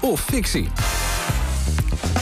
of fictie?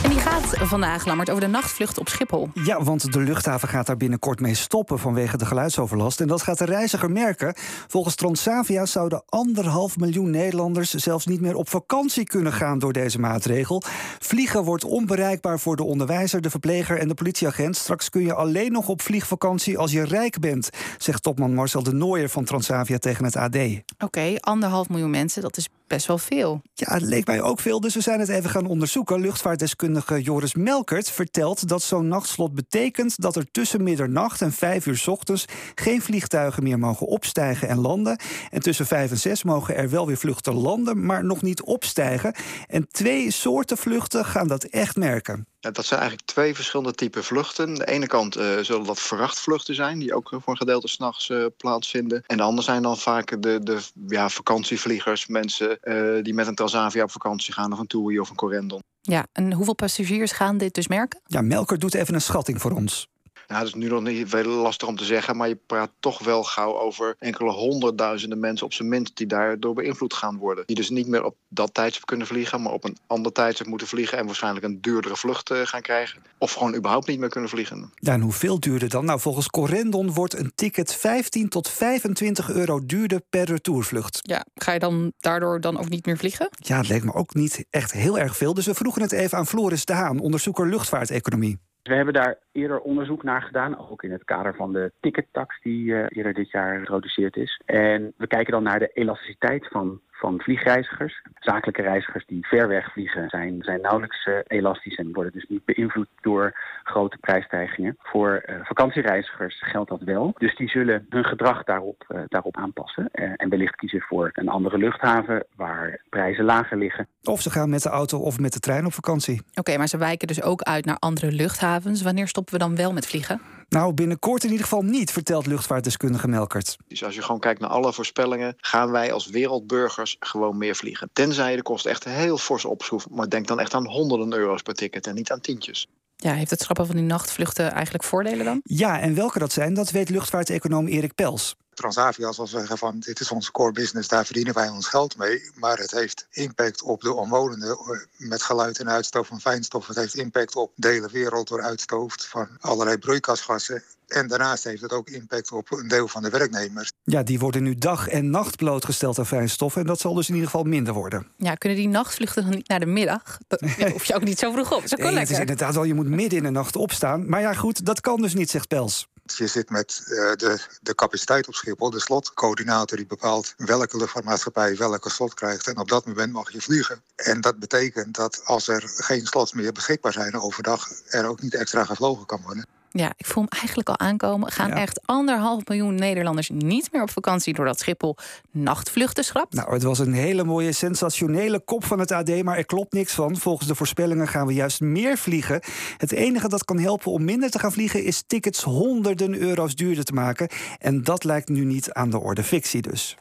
En die gaat vandaag, Lammert, over de nachtvlucht op Schiphol. Ja, want de luchthaven gaat daar binnenkort mee stoppen vanwege de geluidsoverlast. En dat gaat de reiziger merken. Volgens Transavia zouden anderhalf miljoen Nederlanders zelfs niet meer op vakantie kunnen gaan door deze maatregel. Vliegen wordt onbereikbaar voor de onderwijzer, de verpleger en de politieagent. Straks kun je alleen nog op vliegvakantie als je rijk bent, zegt topman Marcel de Nooijer van Transavia tegen het AD. Oké, anderhalf miljoen mensen, dat is best wel veel. Ja, het leek mij ook veel, dus we zijn het even gaan onderzoeken. Luchtvaartdeskundige Joris Melkert vertelt dat zo'n nachtslot betekent dat er tussen middernacht en vijf uur ochtends geen vliegtuigen meer mogen opstijgen en landen. En tussen vijf en zes mogen er wel weer vluchten landen, maar nog niet opstijgen. En twee soorten vluchten gaan dat echt merken. Dat zijn eigenlijk twee verschillende typen vluchten. Aan de ene kant uh, zullen dat vrachtvluchten zijn, die ook voor een gedeelte s'nachts uh, plaatsvinden. En de andere zijn dan vaak de, de ja, vakantievliegers, mensen uh, die met een Transavia op vakantie gaan, of een TUI of een Corendon. Ja, en hoeveel passagiers gaan dit dus merken? Ja, Melker doet even een schatting voor ons. Nou, dat is nu nog niet veel lastig om te zeggen, maar je praat toch wel gauw over enkele honderdduizenden mensen op zijn minst die daardoor beïnvloed gaan worden. Die dus niet meer op dat tijdstip kunnen vliegen, maar op een ander tijdstip moeten vliegen en waarschijnlijk een duurdere vlucht uh, gaan krijgen. Of gewoon überhaupt niet meer kunnen vliegen. Ja, en hoeveel duurder dan? Nou, volgens Corendon wordt een ticket 15 tot 25 euro duurder per retourvlucht. Ja, ga je dan daardoor dan ook niet meer vliegen? Ja, het leek me ook niet echt heel erg veel. Dus we vroegen het even aan Floris de Haan, onderzoeker luchtvaarteconomie. We hebben daar eerder onderzoek naar gedaan, ook in het kader van de tickettax die uh, eerder dit jaar geïntroduceerd is. En we kijken dan naar de elasticiteit van, van vliegreizigers. Zakelijke reizigers die ver weg vliegen zijn, zijn nauwelijks uh, elastisch en worden dus niet beïnvloed door grote prijsstijgingen. Voor uh, vakantiereizigers geldt dat wel. Dus die zullen hun gedrag daarop, daarop aanpassen en wellicht kiezen voor een andere luchthaven waar prijzen lager liggen. Of ze gaan met de auto of met de trein op vakantie. Oké, okay, maar ze wijken dus ook uit naar andere luchthavens. Wanneer stoppen we dan wel met vliegen? Nou, binnenkort in ieder geval niet, vertelt luchtvaartdeskundige Melkert. Dus als je gewoon kijkt naar alle voorspellingen, gaan wij als wereldburgers gewoon meer vliegen. Tenzij je de kosten echt heel fors opschroeft. Maar denk dan echt aan honderden euro's per ticket en niet aan tientjes. Ja, heeft het schrappen van die nachtvluchten eigenlijk voordelen dan? Ja, en welke dat zijn, dat weet luchtvaarteconoom Erik Pels. Transavia zal zeggen van dit is onze core business, daar verdienen wij ons geld mee. Maar het heeft impact op de omwonenden met geluid en uitstoot van fijnstof. Het heeft impact op de hele wereld door uitstoot van allerlei broeikasgassen. En daarnaast heeft het ook impact op een deel van de werknemers. Ja, die worden nu dag en nacht blootgesteld aan fijnstof. En dat zal dus in ieder geval minder worden. Ja, kunnen die nachtvluchten dan niet naar de middag? Dat hoef je ook niet zo vroeg op. Dat is nee. Het is inderdaad wel, je moet midden in de nacht opstaan. Maar ja, goed, dat kan dus niet, zegt Pels. Je zit met uh, de, de capaciteit op Schiphol, de slotcoördinator die bepaalt welke luchtvaartmaatschappij welke slot krijgt. En op dat moment mag je vliegen. En dat betekent dat als er geen slots meer beschikbaar zijn overdag, er ook niet extra gevlogen kan worden. Ja, ik voel hem eigenlijk al aankomen. Gaan ja. echt anderhalf miljoen Nederlanders niet meer op vakantie doordat Schiphol nachtvluchten schrapt? Nou, het was een hele mooie, sensationele kop van het AD, maar er klopt niks van. Volgens de voorspellingen gaan we juist meer vliegen. Het enige dat kan helpen om minder te gaan vliegen is tickets honderden euro's duurder te maken. En dat lijkt nu niet aan de orde. Fictie dus.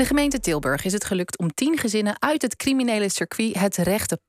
De gemeente Tilburg is het gelukt om tien gezinnen uit het criminele circuit het rechte pad